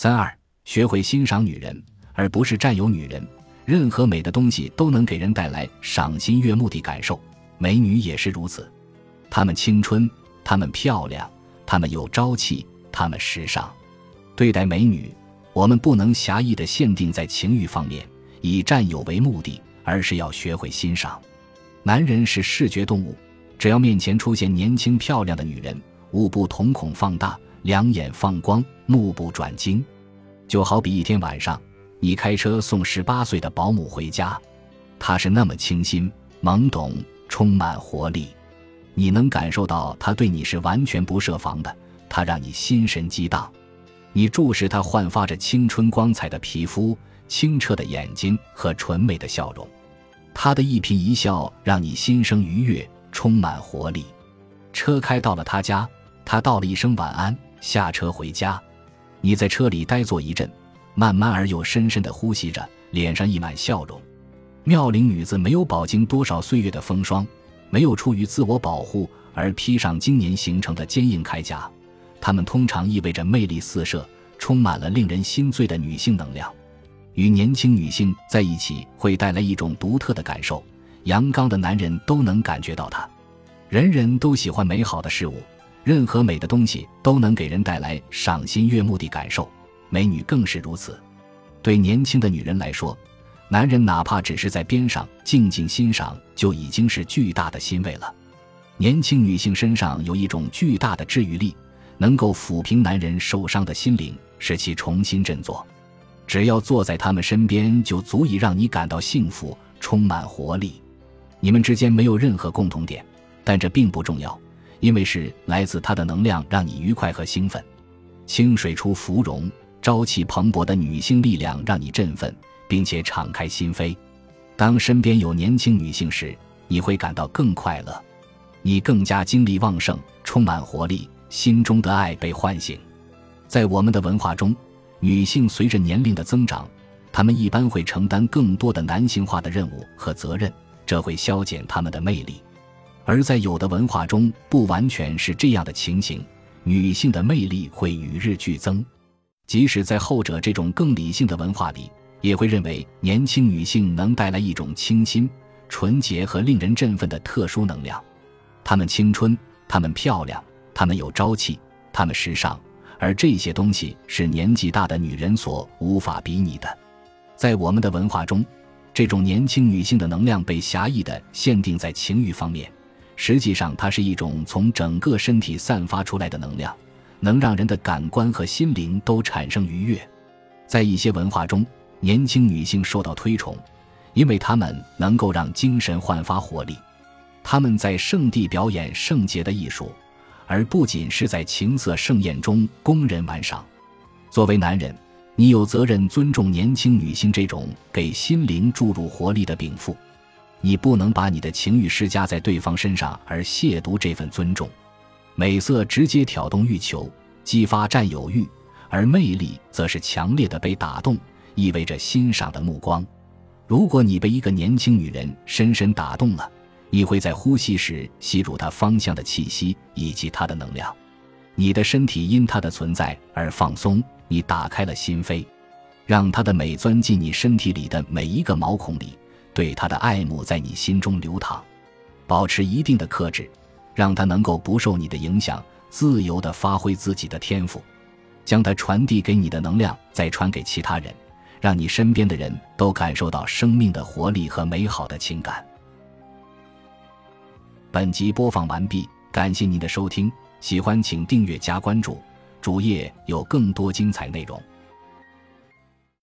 三二，学会欣赏女人，而不是占有女人。任何美的东西都能给人带来赏心悦目的感受，美女也是如此。她们青春，她们漂亮，她们有朝气，她们时尚。对待美女，我们不能狭义的限定在情欲方面，以占有为目的，而是要学会欣赏。男人是视觉动物，只要面前出现年轻漂亮的女人，无不瞳孔放大，两眼放光，目不转睛。就好比一天晚上。你开车送十八岁的保姆回家，她是那么清新、懵懂、充满活力，你能感受到她对你是完全不设防的，她让你心神激荡。你注视她焕发着青春光彩的皮肤、清澈的眼睛和纯美的笑容，她的一颦一笑让你心生愉悦，充满活力。车开到了他家，他道了一声晚安，下车回家。你在车里呆坐一阵。慢慢而又深深的呼吸着，脸上溢满笑容。妙龄女子没有饱经多少岁月的风霜，没有出于自我保护而披上经年形成的坚硬铠甲，她们通常意味着魅力四射，充满了令人心醉的女性能量。与年轻女性在一起会带来一种独特的感受，阳刚的男人都能感觉到它。人人都喜欢美好的事物，任何美的东西都能给人带来赏心悦目的感受。美女更是如此，对年轻的女人来说，男人哪怕只是在边上静静欣赏，就已经是巨大的欣慰了。年轻女性身上有一种巨大的治愈力，能够抚平男人受伤的心灵，使其重新振作。只要坐在他们身边，就足以让你感到幸福，充满活力。你们之间没有任何共同点，但这并不重要，因为是来自她的能量让你愉快和兴奋。清水出芙蓉。朝气蓬勃的女性力量让你振奋，并且敞开心扉。当身边有年轻女性时，你会感到更快乐，你更加精力旺盛，充满活力，心中的爱被唤醒。在我们的文化中，女性随着年龄的增长，她们一般会承担更多的男性化的任务和责任，这会消减她们的魅力。而在有的文化中，不完全是这样的情形，女性的魅力会与日俱增。即使在后者这种更理性的文化里，也会认为年轻女性能带来一种清新、纯洁和令人振奋的特殊能量。她们青春，她们漂亮，她们有朝气，她们时尚，而这些东西是年纪大的女人所无法比拟的。在我们的文化中，这种年轻女性的能量被狭义的限定在情欲方面，实际上它是一种从整个身体散发出来的能量。能让人的感官和心灵都产生愉悦，在一些文化中，年轻女性受到推崇，因为她们能够让精神焕发活力。她们在圣地表演圣洁的艺术，而不仅是在情色盛宴中供人玩赏。作为男人，你有责任尊重年轻女性这种给心灵注入活力的禀赋，你不能把你的情欲施加在对方身上而亵渎这份尊重。美色直接挑动欲求，激发占有欲，而魅力则是强烈的被打动，意味着欣赏的目光。如果你被一个年轻女人深深打动了，你会在呼吸时吸入她芳香的气息以及她的能量，你的身体因她的存在而放松，你打开了心扉，让她的美钻进你身体里的每一个毛孔里，对他的爱慕在你心中流淌，保持一定的克制。让他能够不受你的影响，自由地发挥自己的天赋，将他传递给你的能量再传给其他人，让你身边的人都感受到生命的活力和美好的情感。本集播放完毕，感谢您的收听，喜欢请订阅加关注，主页有更多精彩内容。